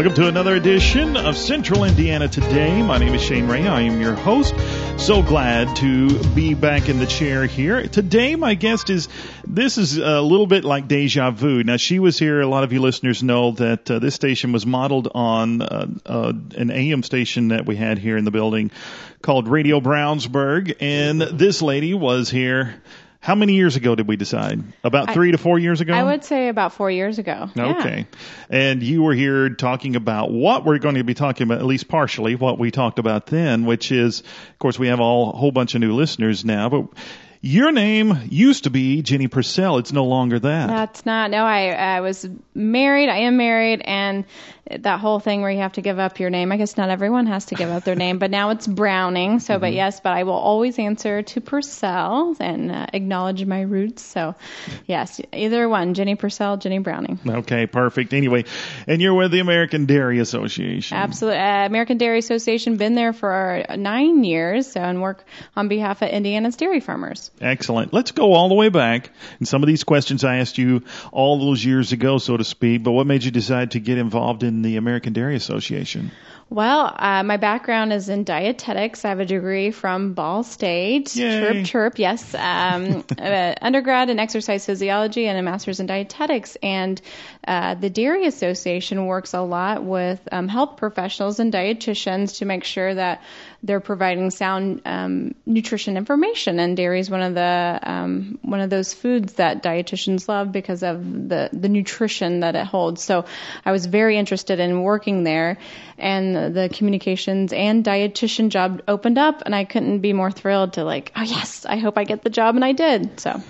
Welcome to another edition of Central Indiana Today. My name is Shane Ray. I am your host. So glad to be back in the chair here. Today, my guest is, this is a little bit like deja vu. Now, she was here. A lot of you listeners know that uh, this station was modeled on uh, uh, an AM station that we had here in the building called Radio Brownsburg. And this lady was here how many years ago did we decide? About three I, to four years ago? I would say about four years ago. Okay. Yeah. And you were here talking about what we're going to be talking about, at least partially what we talked about then, which is, of course, we have all, a whole bunch of new listeners now, but your name used to be Jenni Purcell. It's no longer that. That's not. No, I, I was married. I am married, and that whole thing where you have to give up your name. I guess not everyone has to give up their name, but now it's Browning. So, mm-hmm. but yes, but I will always answer to Purcell and uh, acknowledge my roots. So, yes, either one, Jenni Purcell, Jenni Browning. Okay, perfect. Anyway, and you're with the American Dairy Association. Absolutely, uh, American Dairy Association. Been there for nine years, so, and work on behalf of Indiana's dairy farmers. Excellent. Let's go all the way back. And some of these questions I asked you all those years ago, so to speak. But what made you decide to get involved in the American Dairy Association? Well, uh, my background is in dietetics. I have a degree from Ball State. Yay. Chirp, chirp. Yes. Um, uh, undergrad in exercise physiology and a master's in dietetics. And uh, the Dairy Association works a lot with um, health professionals and dietitians to make sure that they're providing sound um, nutrition information. And dairy is one of the um, one of those foods that dietitians love because of the the nutrition that it holds. So I was very interested in working there, and the communications and dietitian job opened up, and I couldn't be more thrilled to like, oh yes, I hope I get the job, and I did. So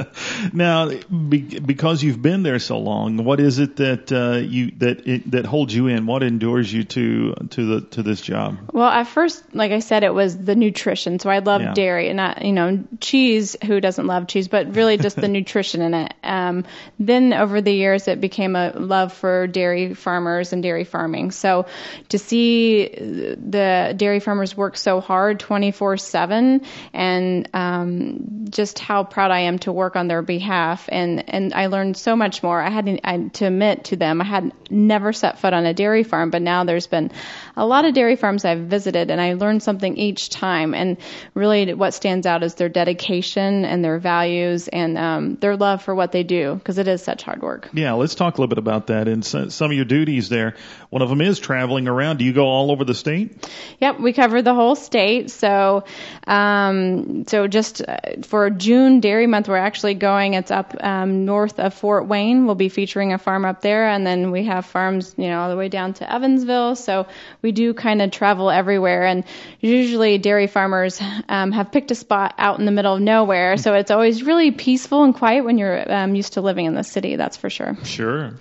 now, be, because you've been there so long, what is it that uh, you that it, that holds you in? What endures you to to the to this job? Well, at first like I said, it was the nutrition. So I love yeah. dairy and not, you know, cheese. Who doesn't love cheese? But really, just the nutrition in it. Um, then over the years, it became a love for dairy farmers and dairy farming. So to see the dairy farmers work so hard, 24/7, and um, just how proud I am to work on their behalf, and and I learned so much more. I had I, to admit to them, I had never set foot on a dairy farm, but now there's been a lot of dairy farms I've visited, and I learned something each time. And really, what stands out is their dedication and their values and um, their love for what they do, because it is such hard work. Yeah, let's talk a little bit about that and some of your duties there. One of them is traveling around. Do you go all over the state? Yep, we cover the whole state. So, um, so just uh, for June Dairy Month, we're actually going. It's up um, north of Fort Wayne. We'll be featuring a farm up there, and then we have farms, you know, all the way down to Evansville. So we do kind of travel everywhere, and usually dairy farmers um, have picked a spot out in the middle of nowhere, so it's always really peaceful and quiet when you're um, used to living in the city. That's for sure. Sure.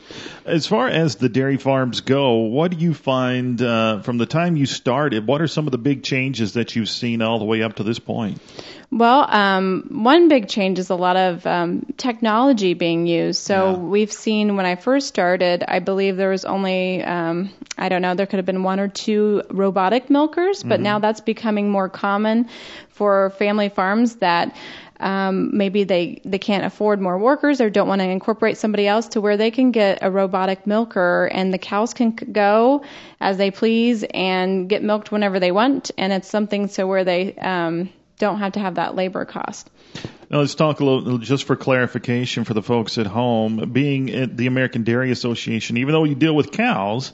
As far as the dairy farms go, what do you find uh, from the time you started? What are some of the big changes that you've seen all the way up to this point? Well, um, one big change is a lot of um, technology being used. So yeah. we've seen when I first started, I believe there was only, um, I don't know, there could have been one or two robotic milkers, but mm-hmm. now that's becoming more common for family farms that um, maybe they, they can't afford more workers or don't want to incorporate somebody else to where they can get a robotic milker and the cows can go as they please and get milked whenever they want. And it's something so where they, um, don't have to have that labor cost. Now let's talk a little, just for clarification for the folks at home. Being at the American Dairy Association, even though you deal with cows,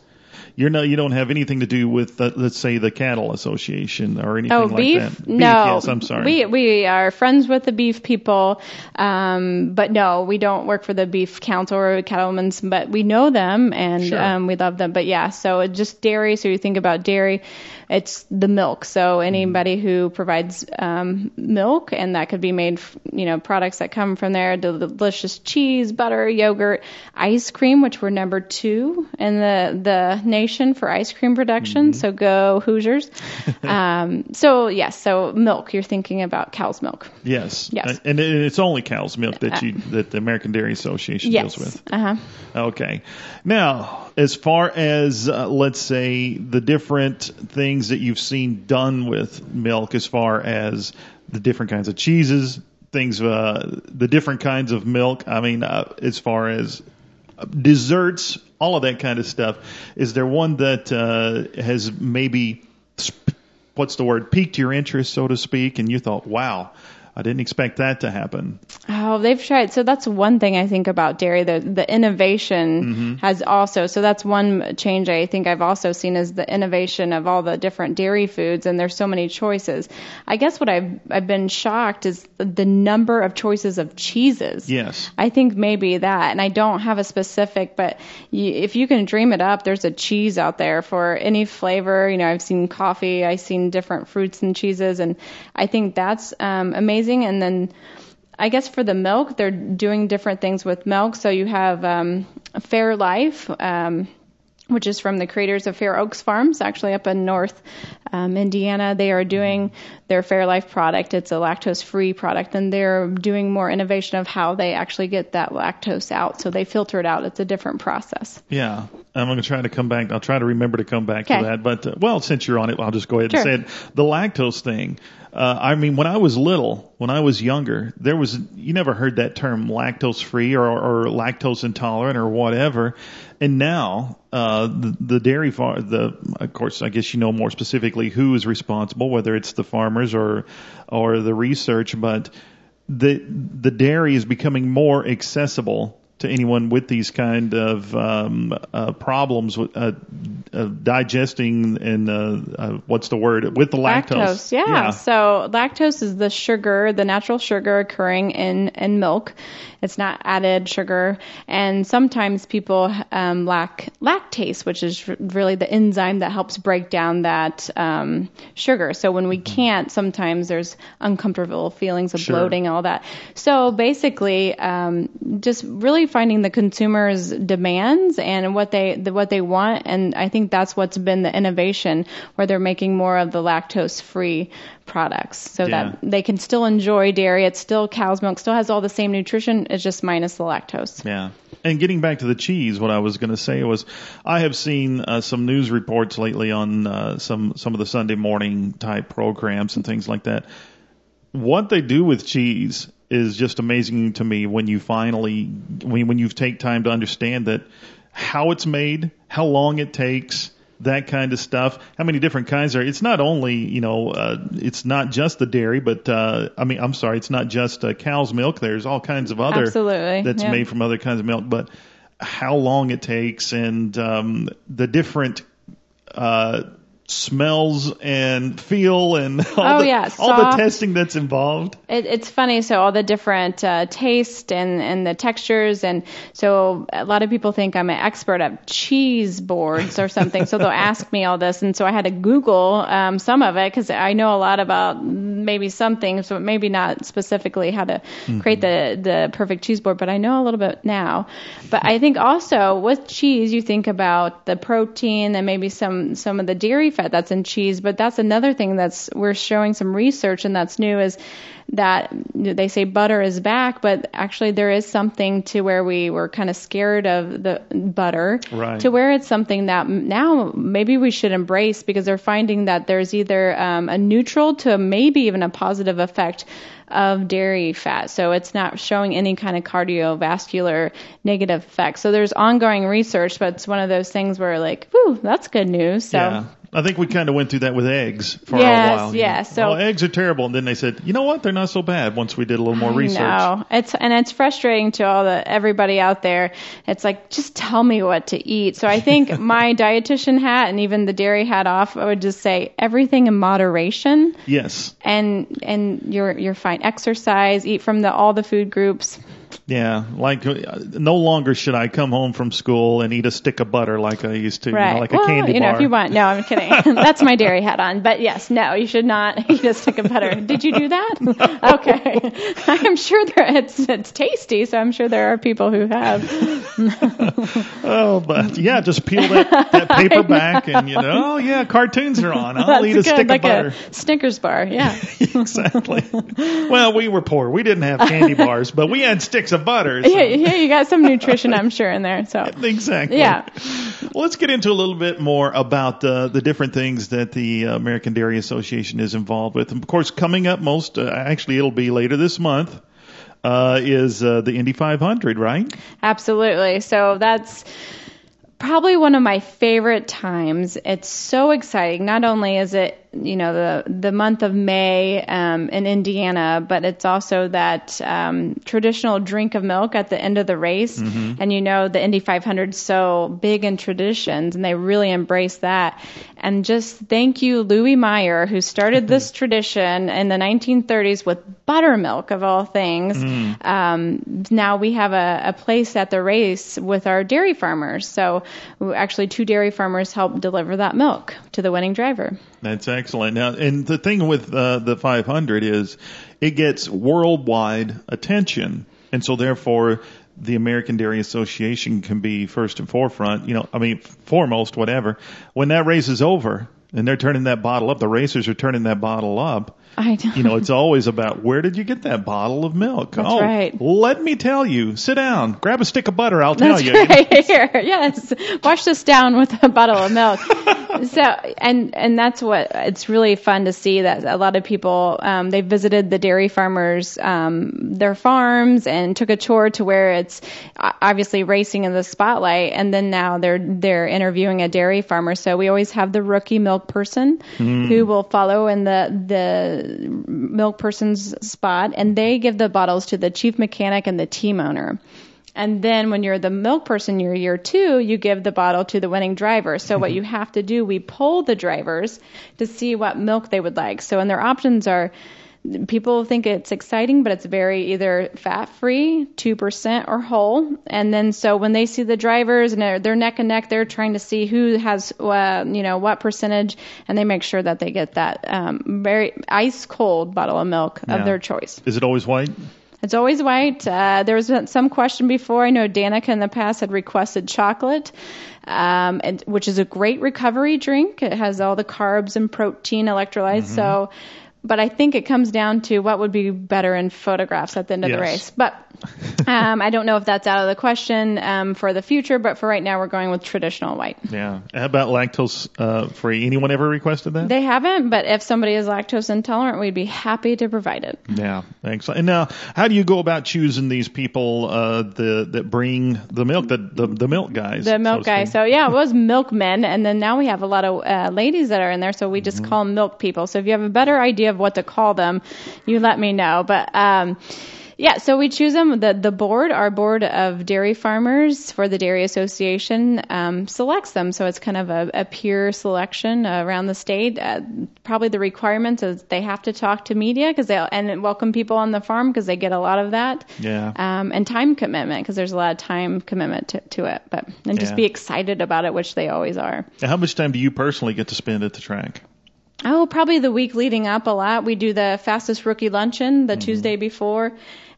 you're no, you don't have anything to do with, the, let's say, the Cattle Association or anything oh, like beef? that. Beef? No, yes, I'm sorry. We we are friends with the beef people, um, but no, we don't work for the Beef Council or Cattlemen's, but we know them and sure. um, we love them. But yeah, so just dairy. So you think about dairy, it's the milk. So anybody who provides um, milk, and that could be made, you know, products that come from there, delicious cheese, butter, yogurt, ice cream, which we're number two in the the nation for ice cream production. Mm-hmm. So go Hoosiers. um, so yes, so milk. You're thinking about cow's milk. Yes. Yes. And it's only cow's milk that you that the American Dairy Association yes. deals with. Uh huh. Okay. Now, as far as uh, let's say the different things that you've seen done with milk, as far as the different kinds of cheeses, things, uh, the different kinds of milk. I mean, uh, as far as desserts all of that kind of stuff. Is there one that uh, has maybe what's the word piqued your interest, so to speak, and you thought, wow, I didn't expect that to happen. Oh, they've tried. So that's one thing I think about dairy. The the innovation mm-hmm. has also. So that's one change I think I've also seen is the innovation of all the different dairy foods, and there's so many choices. I guess what I've I've been shocked is the number of choices of cheeses. Yes. I think maybe that, and I don't have a specific, but you, if you can dream it up, there's a cheese out there for any flavor. You know, I've seen coffee, I've seen different fruits and cheeses, and I think that's um, amazing amazing. And then I guess for the milk, they're doing different things with milk. So you have um, Fairlife. Um, which is from the creators of Fair Oaks Farms, actually up in North um, Indiana. They are doing their Fairlife product. It's a lactose-free product, and they're doing more innovation of how they actually get that lactose out. So they filter it out. It's a different process. Yeah, I'm going to try to come back. I'll try to remember to come back okay. to that. But uh, well, since you're on it, I'll just go ahead sure. and say it. The lactose thing. Uh, I mean, when I was little, when I was younger, there was you never heard that term lactose free or, or lactose intolerant or whatever. And now uh, the, the dairy farm, the of course, I guess you know more specifically who is responsible, whether it's the farmers or or the research, but the the dairy is becoming more accessible to anyone with these kind of um, uh, problems with uh, uh, digesting and uh, uh, what's the word with the lactose. lactose yeah. yeah. So lactose is the sugar, the natural sugar occurring in in milk. It's not added sugar, and sometimes people um, lack lactase, which is really the enzyme that helps break down that um, sugar. So when we mm-hmm. can't, sometimes there's uncomfortable feelings of sure. bloating and all that. So basically, um, just really finding the consumer's demands and what they the, what they want, and I think that's what's been the innovation where they're making more of the lactose free products so yeah. that they can still enjoy dairy. It's still cow's milk, still has all the same nutrition. It's just minus the lactose. Yeah. And getting back to the cheese, what I was going to say was, I have seen uh, some news reports lately on uh, some some of the Sunday morning type programs and things like that. What they do with cheese is just amazing to me when you finally when when you take time to understand that how it's made, how long it takes, that kind of stuff. How many different kinds are? It's not only you know, uh, it's not just the dairy, but uh, I mean, I'm sorry, it's not just uh, cow's milk. There's all kinds of other Absolutely. that's yeah. made from other kinds of milk, but how long it takes and um, the different uh, smells and feel and all, oh, the, yeah, all the testing that's involved. It, it's funny. So all the different uh, taste and, and the textures. And so a lot of people think I'm an expert at cheese boards or something. so they'll ask me all this. And so I had to Google um, some of it because I know a lot about maybe some things, but maybe not specifically how to mm-hmm. create the, the perfect cheese board. But I know a little bit now. But I think also with cheese, you think about the protein and maybe some, some of the dairy fat that's in cheese. But that's another thing that's we're showing some research and that's new is that they say butter is back, but actually there is something to where we were kind of scared of the butter right. to where it's something that now maybe we should embrace because they're finding that there's either um, a neutral to maybe even a positive effect of dairy fat. So it's not showing any kind of cardiovascular negative effect. So there's ongoing research, but it's one of those things where like, whew, that's good news. So yeah. I think we kind of went through that with eggs for yes, a while. Yes, yeah. So well, eggs are terrible, and then they said, you know what? They're not so bad. Once we did a little more research. No, it's and it's frustrating to all the everybody out there. It's like just tell me what to eat. So I think my dietitian hat and even the dairy hat off, I would just say everything in moderation. Yes. And and you're you're fine. Exercise, eat from the all the food groups. Yeah, like uh, no longer should I come home from school and eat a stick of butter like I used to, right. you know, like well, a candy you bar. know, if you want, no, I'm kidding. That's my dairy hat on. But yes, no, you should not eat a stick of butter. Did you do that? okay, I'm sure there it's it's tasty, so I'm sure there are people who have. oh, but yeah, just peel that, that paper back and you know, oh yeah, cartoons are on. I'll That's eat a good, stick like of butter. A Snickers bar, yeah. exactly. Well, we were poor. We didn't have candy bars, but we had sticks of butter. So. Yeah, yeah, you got some nutrition, I'm sure, in there. So exactly. Yeah. Well, let's get into a little bit more about uh, the different things that the American Dairy Association is involved with. And of course, coming up most, uh, actually, it'll be later this month. Uh, is uh, the Indy 500, right? Absolutely. So that's probably one of my favorite times. It's so exciting. Not only is it you know the the month of May um, in Indiana, but it's also that um, traditional drink of milk at the end of the race. Mm-hmm. And you know the Indy 500 is so big in traditions, and they really embrace that. And just thank you, Louis Meyer, who started this tradition in the 1930s with buttermilk of all things. Mm. Um, now we have a, a place at the race with our dairy farmers. So actually, two dairy farmers help deliver that milk to the winning driver. That's excellent. Now, and the thing with uh, the 500 is it gets worldwide attention, and so therefore the American Dairy Association can be first and forefront. You know, I mean, foremost, whatever. When that race is over and they're turning that bottle up, the racers are turning that bottle up I know. You know, it's always about where did you get that bottle of milk? That's oh, right. let me tell you. Sit down. Grab a stick of butter. I'll tell That's you. Right. Here, yes. Wash this down with a bottle of milk. so, and and that's what it's really fun to see that a lot of people um, they visited the dairy farmers um, their farms and took a tour to where it's obviously racing in the spotlight, and then now they're they're interviewing a dairy farmer. So we always have the rookie milk person mm. who will follow in the the milk person's spot, and they give the bottles to the chief mechanic and the team owner. And then when you're the milk person, you're year two, you give the bottle to the winning driver. So what mm-hmm. you have to do, we poll the drivers to see what milk they would like. So and their options are people think it's exciting, but it's very either fat free, 2% or whole. And then so when they see the drivers and they're, they're neck and neck, they're trying to see who has, uh, you know, what percentage, and they make sure that they get that um, very ice cold bottle of milk yeah. of their choice. Is it always white? It's always white. Uh, there was some question before. I know Danica in the past had requested chocolate, um, and, which is a great recovery drink. It has all the carbs and protein electrolytes. Mm-hmm. So but I think it comes down to what would be better in photographs at the end of yes. the race. But um, I don't know if that's out of the question um, for the future, but for right now, we're going with traditional white. Yeah. How about lactose uh, free? Anyone ever requested that? They haven't, but if somebody is lactose intolerant, we'd be happy to provide it. Yeah. Thanks. And now, how do you go about choosing these people uh, the, that bring the milk, the, the, the milk guys? The milk so guys. So, yeah, it was milkmen, and then now we have a lot of uh, ladies that are in there, so we just mm-hmm. call them milk people. So if you have a better idea of what to call them, you let me know. But, um, yeah, so we choose them. The the board, our board of dairy farmers for the Dairy Association, um, selects them. So it's kind of a, a peer selection uh, around the state. Uh, probably the requirements is they have to talk to media because they and welcome people on the farm because they get a lot of that. Yeah. Um, and time commitment because there's a lot of time commitment to, to it. But and just yeah. be excited about it, which they always are. Now, how much time do you personally get to spend at the track? Oh, probably the week leading up a lot. We do the fastest rookie luncheon the mm-hmm. Tuesday before,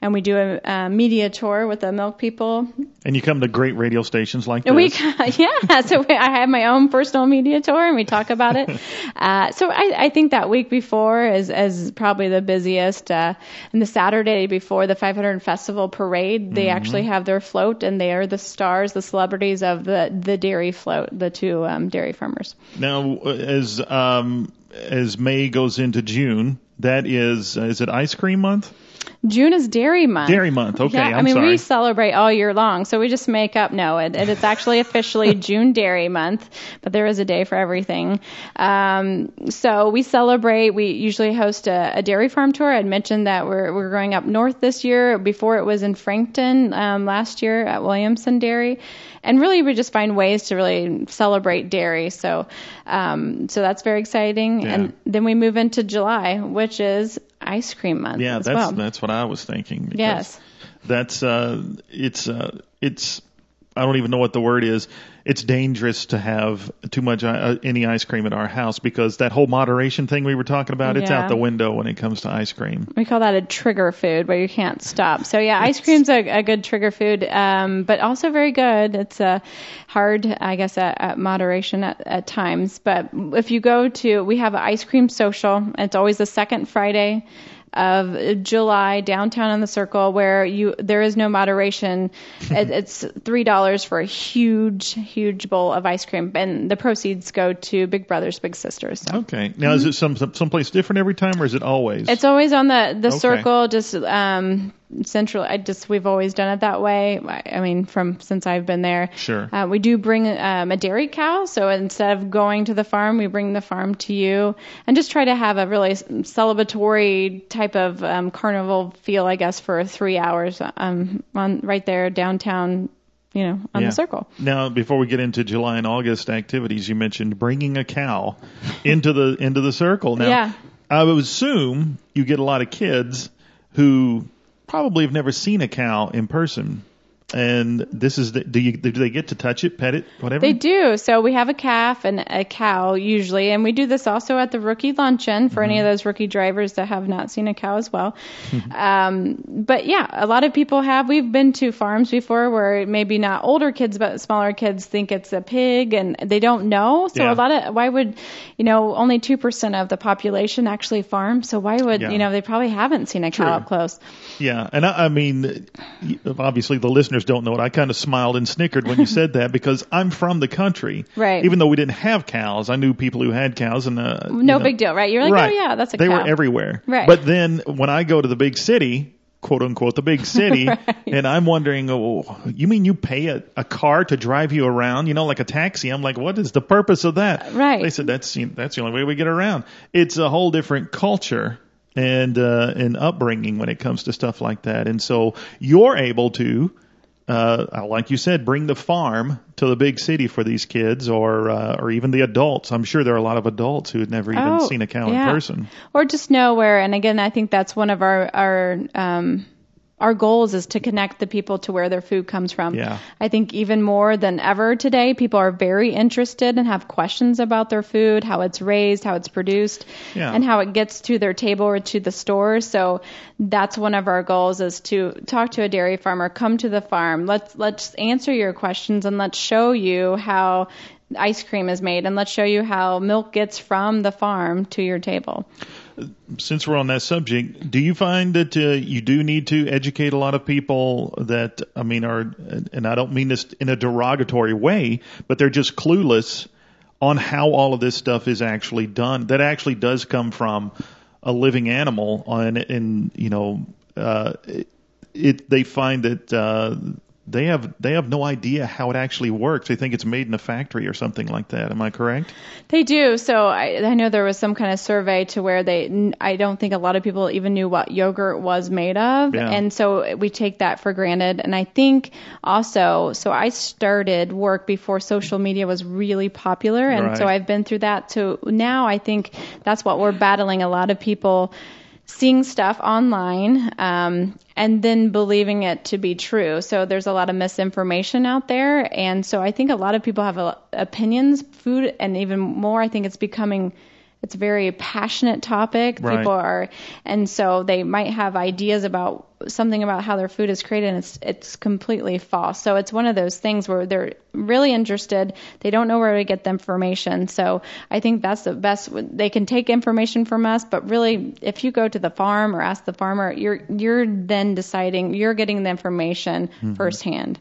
and we do a, a, media tour with the milk people. And you come to great radio stations like this. We, yeah. So we, I have my own personal media tour, and we talk about it. uh, so I, I think that week before is, is probably the busiest. Uh, and the Saturday before the 500 Festival Parade, they mm-hmm. actually have their float, and they are the stars, the celebrities of the the dairy float, the two um, dairy farmers. Now, as um, as May goes into June, that is uh, is it ice cream month? June is Dairy Month. Dairy Month. Okay, yeah, I'm i mean, sorry. we celebrate all year long, so we just make up. No, it, it's actually officially June Dairy Month, but there is a day for everything. Um, so we celebrate. We usually host a, a, dairy farm tour. I'd mentioned that we're we're going up north this year. Before it was in Frankton um, last year at Williamson Dairy, and really we just find ways to really celebrate dairy. So, um, so that's very exciting. Yeah. And then we move into July, which is ice cream month. Yeah, that's well. that's what I was thinking. Yes, that's uh, it's uh, it's I don't even know what the word is. It's dangerous to have too much uh, any ice cream at our house because that whole moderation thing we were talking about, it's out the window when it comes to ice cream. We call that a trigger food where you can't stop. So yeah, ice cream's a, a good trigger food, um, but also very good. It's a uh, hard, I guess, at, at moderation at, at times. But if you go to, we have an ice cream social. It's always the second Friday of July downtown on the Circle, where you there is no moderation. it, it's three dollars for a huge, huge bowl of ice cream, and the proceeds go to Big Brothers Big Sisters. So. Okay, now mm-hmm. is it some someplace different every time, or is it always? It's always on the the okay. Circle, just um central. I just we've always done it that way. I, I mean, from since I've been there. Sure. Uh, we do bring um, a dairy cow, so instead of going to the farm, we bring the farm to you, and just try to have a really celebratory type of um, carnival feel, I guess, for three hours um, on right there downtown you know, on Yeah. the circle. Now, before we get into July and August activities, you mentioned bringing a cow into the into the circle. Now, Yeah. I would assume you get a lot of kids who probably have never seen a cow in person. And this is the, do you do they get to touch it, pet it, whatever? They do. So we have a calf and a cow usually, and we do this also at the rookie luncheon for any of those rookie drivers that have not seen a cow as well. um, but yeah, a lot of people have. We've been to farms before where maybe not older kids, but smaller kids think it's a pig and they don't know. So Yeah. a lot of why would you know only two percent of the population actually farm? So why would Yeah. you know they probably haven't seen a cow True. up close? Yeah, and I, I mean, obviously the listeners don't know it. I kind of smiled and snickered when you said that because I'm from the country. Right. Even though we didn't have cows, I knew people who had cows, and uh, you No know- big deal, right? You're like, right. oh yeah, that's a they cow. were everywhere. Right. But then when I go to the big city, quote unquote, the big city, and I'm wondering, oh, you mean you pay a, a car to drive you around? You know, like a taxi. I'm like, what is the purpose of that? Right. They said that's you that's the only way we get around. It's a whole different culture and uh, and upbringing when it comes to stuff like that. And so you're able to. Uh, like you said, bring the farm to the big city for these kids, or uh, or even the adults. I'm sure there are a lot of adults who had never even Oh, seen a cow yeah. in person. or just know where and again i think that's one of our our um our goals is to connect the people to where their food comes from. Yeah. I think even more than ever today, people are very interested and have questions about their food, how it's raised, how it's produced, Yeah. and how it gets to their table or to the store. So that's one of our goals is to talk to a dairy farmer, come to the farm, let's let's answer your questions and let's show you how ice cream is made and let's show you how milk gets from the farm to your table. Since we're on that subject, do you find that uh, you do need to educate a lot of people that I mean are, and I don't mean this in a derogatory way, but they're just clueless on how all of this stuff is actually done. That actually does come from a living animal, and, and you know, uh, it, they find that. Uh, they have they have no idea how it actually works. They think it's made in a factory or something like that. Am I correct? They do. So I, I know there was some kind of survey to where they, I don't think a lot of people even knew what yogurt was made of. Yeah. And so we take that for granted. And I think also, so I started work before social media was really popular. And so I've been through that. So now I think that's what we're battling. A lot of people seeing stuff online um, and then believing it to be true. So there's a lot of misinformation out there, and so I think a lot of people have opinions, food, and even more. I think it's becoming it's a very passionate topic. Right. People are, and so they might have ideas about something about how their food is created, and it's it's completely false. So it's one of those things where they're really interested. They don't know where to get the information. So I think that's the best. They can take information from us, but really, if you go to the farm or ask the farmer, you're you're then deciding. You're getting the information mm-hmm. firsthand.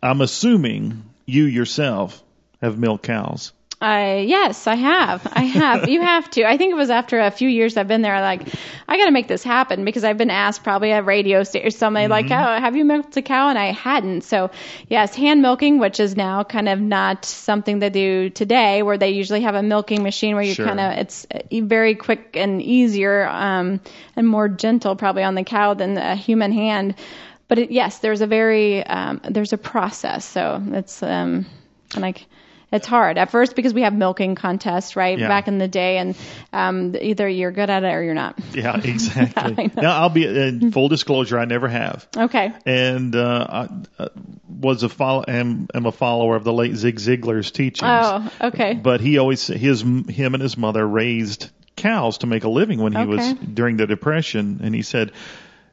I'm assuming you yourself have milk cows. I yes, I have. I have. you have to. I think it was after a few years I've been there. Like, I got to make this happen because I've been asked probably at radio station or somebody like, "Oh, have you milked a cow?" And I hadn't. So yes, hand milking, which is now kind of not something they do today, where they usually have a milking machine where you Sure. kind of it's very quick and easier um, and more gentle probably on the cow than a human hand. But it, yes, there's a very um, there's a process. So it's um, and like it's hard at first because we have milking contests, right? Yeah. Back in the day, and um, either you're good at it or you're not. Yeah, exactly. Now I'll be in full disclosure. I never have, Okay. and uh, I uh, was a follow am, am a follower of the late Zig Ziglar's teachings. Oh, okay. But he always his him and his mother raised cows to make a living when he was during the depression, and he said.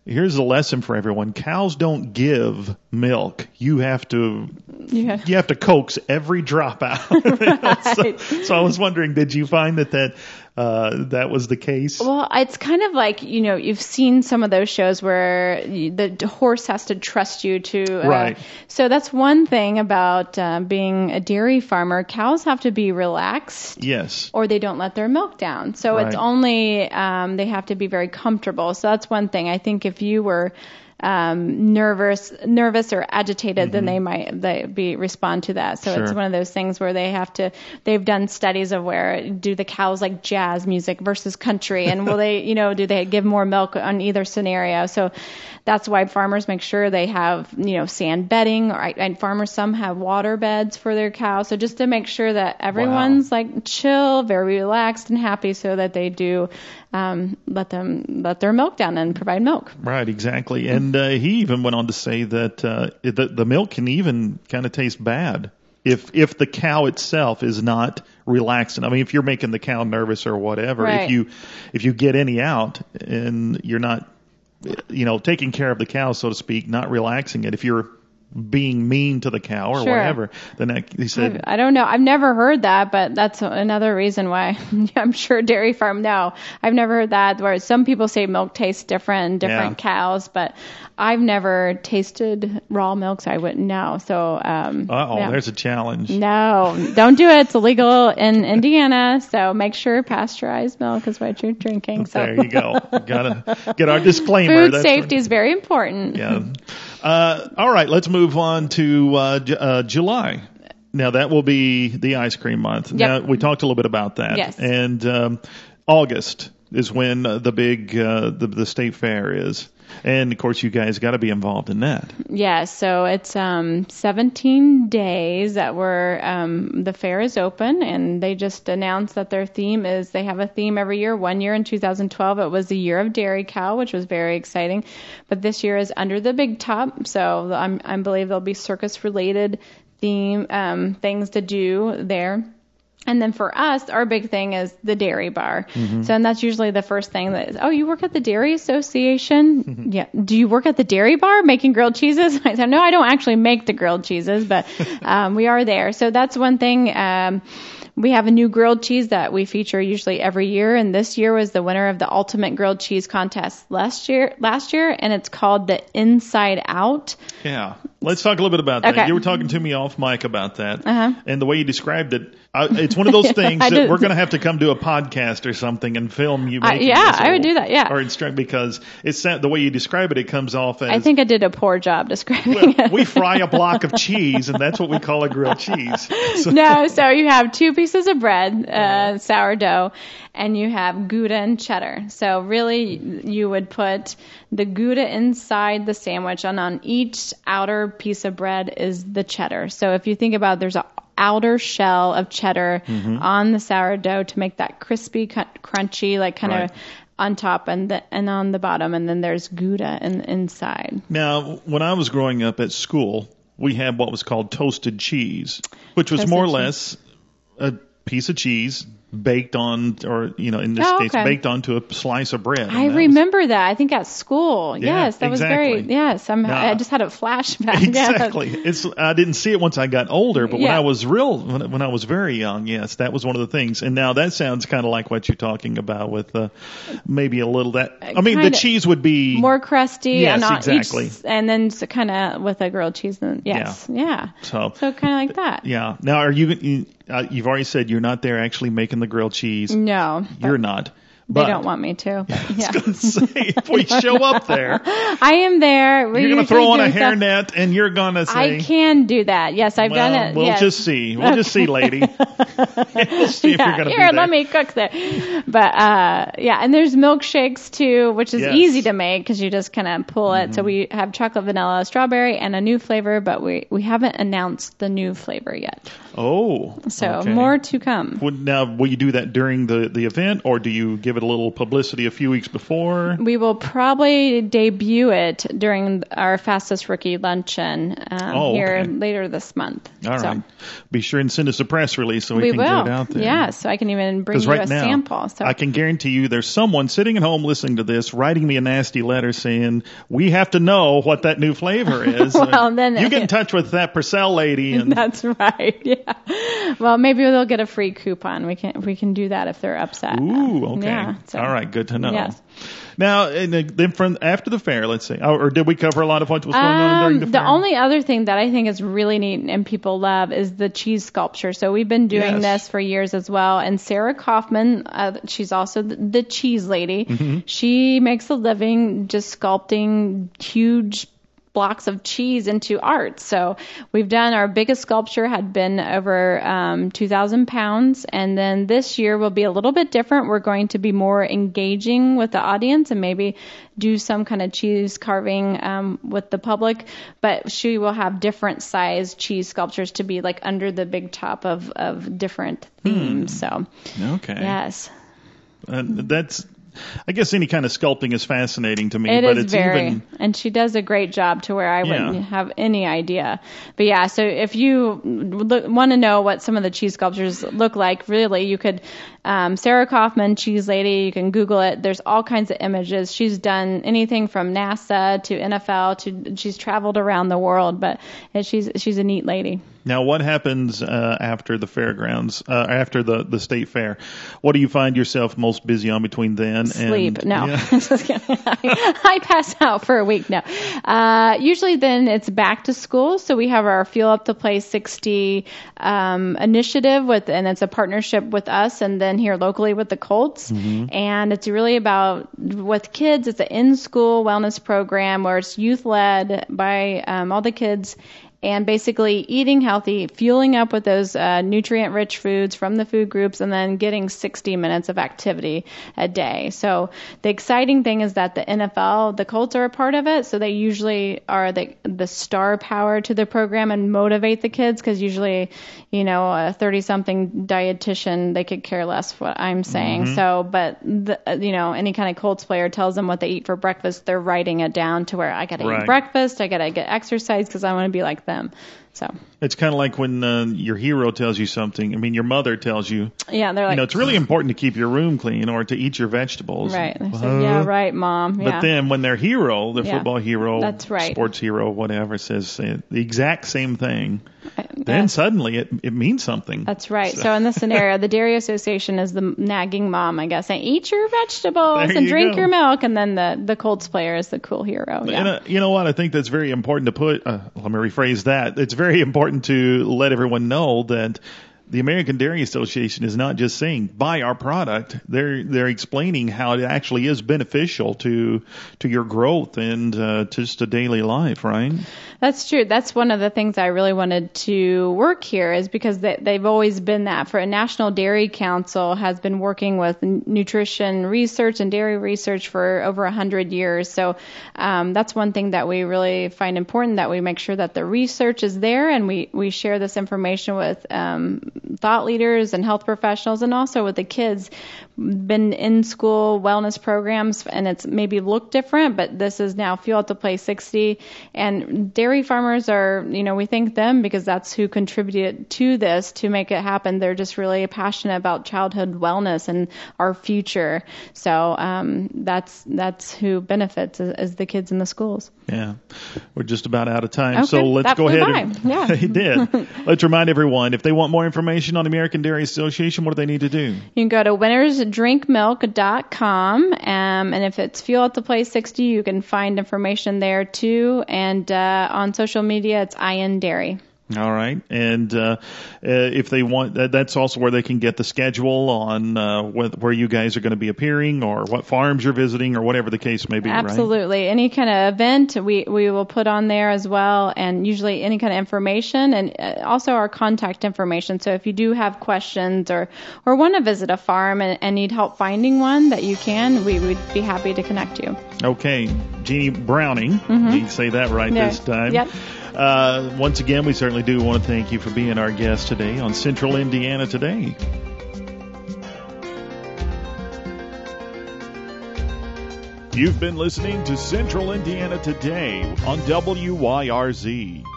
Here's a lesson for everyone. Cows don't give milk. You have to Yeah. you have to coax every drop out. so, so I was wondering, did you find that that uh, that was the case? Well, it's kind of like you know you've seen some of those shows where the horse has to trust you to. Uh, right. So that's one thing about uh, being a dairy farmer. Cows have to be relaxed. Yes. Or they don't let their milk down. So right. it's only um, they have to be very comfortable. So that's one thing. I think if you were um, nervous, nervous or agitated, mm-hmm. then they might they be respond to that. So sure. it's one of those things where they have to. They've done studies of where do the cows like jazz music versus country, and will they, you know, do they give more milk on either scenario? So that's why farmers make sure they have, you know, sand bedding, or and farmers some have water beds for their cows. So just to make sure that everyone's wow. like chill, very relaxed and happy, so that they do um, let them let their milk down and provide milk. Right, exactly. And uh, he even went on to say that uh, the, the milk can even kind of taste bad if if the cow itself is not relaxed. I mean, if you're making the cow nervous or whatever, right. if you if you get any out and you're not you know, taking care of the cow, so to speak, not relaxing it. If you're being mean to the cow or sure. whatever, then I, he said, I, I don't know. I've never heard that, but that's another reason why I'm sure dairy farm. No, I've never heard that. Where some people say milk tastes different in different yeah. cows, but I've never tasted raw milk, so I wouldn't know. So, um, oh, yeah. there's a challenge. No, don't do it. It's illegal in Indiana. So make sure pasteurized milk is what you're drinking. So there you go. Gotta get our disclaimer. Food That's safety is very important. Yeah. Uh, all right, let's move on to uh, J- uh, July. Now that will be the ice cream month. Yep. Now we talked a little bit about that. Yes. And um, August is when the big uh, the, the state fair is. And of course, you guys got to be involved in that. Yeah, so it's um, 17 days that we're um, the fair is open, and they just announced that their theme is they have a theme every year. One year in 2012, it was the year of dairy cow, which was very exciting, but this year is under the big top. So I'm, I believe there'll be circus related theme um, things to do there. And then for us, our big thing is the dairy bar. Mm-hmm. So, and that's usually the first thing that is, oh, you work at the Dairy Association? Mm-hmm. Yeah. Do you work at the dairy bar making grilled cheeses? I said, no, I don't actually make the grilled cheeses, but um, we are there. So that's one thing. Um, we have a new grilled cheese that we feature usually every year, and this year was the winner of the ultimate grilled cheese contest last year. Last year, and it's called the Inside Out. Yeah, let's talk a little bit about that. Okay. You were talking to me off mic about that, uh-huh. and the way you described it I, it's one of those things that we're going to have to come do a podcast or something and film you. Making yeah, I would do that. Yeah, or instruct because it's the way you describe it. It comes off as. I think I did a poor job describing well, it. we fry a block of cheese, and that's what we call a grilled cheese. So. No, so you have two pieces of bread, uh, sourdough, and you have Gouda and cheddar. So really, you would put the Gouda inside the sandwich, and on each outer piece of bread is the cheddar. So if you think about, there's a outer shell of cheddar mm-hmm. on the sourdough to make that crispy, crunchy, like kind of on top and the, and on the bottom, and then there's Gouda in, inside. Now, when I was growing up at school, we had what was called toasted cheese, which was toasted more or cheese. less a piece of cheese baked on, or you know, in this oh, case, okay. baked onto a slice of bread. I that remember was, that. I think at school. Yeah, yes, that exactly. was very. Yes, I'm, now, I just had a flashback. Exactly. Yeah. It's. I didn't see it once I got older, but when I was real, when, when I was very young, yes, that was one of the things. And now that sounds kind of like what you're talking about with uh, maybe a little that. I mean, the Kinda cheese would be More crusty Yes, and exactly. each, and then kind of with a grilled cheese. And, yes, yeah. so. So kind of like that. Yeah. Now, are you? Uh, you've already said you're not there actually making the grilled cheese. No, You're but. They don't want me to. I yeah. was to say, if we show up there, I am there. We you're going to throw on a hairnet and you're going to say, I can do that. Yes, I've well, done it. we'll yes. just see. We'll just see, lady. we'll see if you're going to here, let me cook there. But uh, yeah, and there's milkshakes too, which is Yes. Mm-hmm. easy to make because you just kind of pull it. So we have chocolate, vanilla, strawberry, and a new flavor, but we we haven't announced the new flavor yet. Oh. So okay. more to come. Would, now, will you do that during the, the event, or do you give give it a little publicity a few weeks before? We will probably debut it during our fastest rookie luncheon um, oh, here later this month. All so. right. Be sure and send us a press release so we, we can will. get it out there. Yeah, so I can even bring you right a now, sample. So I can guarantee you there's someone sitting at home listening to this writing me a nasty letter saying, we have to know what that new flavor is. well, then you get in touch with that Purcell lady. And That's right. Yeah. Well, maybe they'll get a free coupon. We can we can do that if they're upset. Ooh, okay. Yeah, so. All right, good to know. Yes. Now, then from after the fair, let's see, or did we cover a lot of what was going um, on during the, the fair? The only other thing that I think is really neat and people love is the cheese sculpture. So we've been doing yes. this for years as well. And Sarah Kaufmann, uh, she's also the, the cheese lady. Mm-hmm. She makes a living just sculpting huge blocks of cheese into art. So we've done our biggest sculpture had been over um, 2,000 pounds, and then this year will be a little bit different. We're going to be more engaging with the audience and maybe do some kind of cheese carving um, with the public. But she will have different size cheese sculptures to be like under the big top of of different themes. Hmm. So okay, yes. Uh, that's I guess any kind of sculpting is fascinating to me. It but is it's very, even, and she does a great job to where I yeah. wouldn't have any idea. But yeah, so if you look, want to know what some of the cheese sculptures look like, really, you could um, Sarah Kaufmann, Cheese Lady. You can Google it. There's all kinds of images. She's done anything from NASA to NFL to she's traveled around the world, but she's she's a neat lady. Now, what happens uh, after the fairgrounds, uh, after the, the state fair? What do you find yourself most busy on between then Sleep. and no, yeah. I, I, pass out for a week. No, uh, usually then it's back to school. So we have our Fuel Up to Play 60 um, initiative with, and it's a partnership with us, and then here locally with the Colts. Mm-hmm. And it's really about with kids. It's an in-school wellness program where it's youth led by um, all the kids and basically eating healthy, fueling up with those uh, nutrient rich foods from the food groups, and then getting 60 minutes of activity a day. So the exciting thing is that the NFL, the Colts are a part of it, so they usually are the, the star power to the program and motivate the kids because usually, you know, a 30 something dietitian, they could care less what I'm saying. Mm-hmm. So, but, the, you know, any kind of Colts player tells them what they eat for breakfast, they're writing it down to where I got to right. eat breakfast, I got to get exercise because I want to be like them them. So it's kind of like when uh, your hero tells you something. I mean, your mother tells you. Yeah, they're like. You know, it's really important to keep your room clean or to eat your vegetables. Right. Uh, yeah, right, mom. Yeah. But then when their hero, the yeah. football hero, that's right, sports hero, whatever, says the exact same thing, then suddenly it it means something. That's right. So, so in this scenario, the dairy association is the nagging mom, I guess, saying eat your vegetables there and you drink go. your milk, and then the the Colts player is the cool hero. Yeah. And, you know what? I think that's very important to put. Uh, let me rephrase that. It's very important to let everyone know that the American Dairy Association is not just saying buy our product. They're they're explaining how it actually is beneficial to to your growth and uh, to just a daily life, right? That's true. That's one of the things I really wanted to work here is because they, they've always been that. For a National Dairy Council has been working with nutrition research and dairy research for over a hundred years. So um, that's one thing that we really find important that we make sure that the research is there and we we share this information with um, thought leaders and health professionals and also with the kids been in school wellness programs and it's maybe looked different, but this is now Fuel the Place 60. And dairy farmers are, you know, we thank them because that's who contributed to this to make it happen. They're just really passionate about childhood wellness and our future. So um, that's that's who benefits is, is, the kids in the schools. Yeah, we're just about out of time, okay, so let's that go ahead. By. And, yeah, he did. let's remind everyone if they want more information on the American Dairy Association, what do they need to do? You can go to Winners drinkmilk.com. Um, and if it's Fuel Up to Play 60, you can find information there too. And uh, on social media, it's IN Dairy. All right, and uh, uh, if they want, that's also where they can get the schedule on uh, where you guys are going to be appearing, or what farms you're visiting, or whatever the case may be. Absolutely, right? any kind of event we we will put on there as well, and usually any kind of information, and uh, also our contact information. So if you do have questions or or want to visit a farm and, and need help finding one that you can, we would be happy to connect you. Okay, Jeannie Browning, mm-hmm. you say that right no. this time. Yep. Uh, once again, we certainly do want to thank you for being our guest today on Central Indiana Today. You've been listening to Central Indiana Today on WYRZ.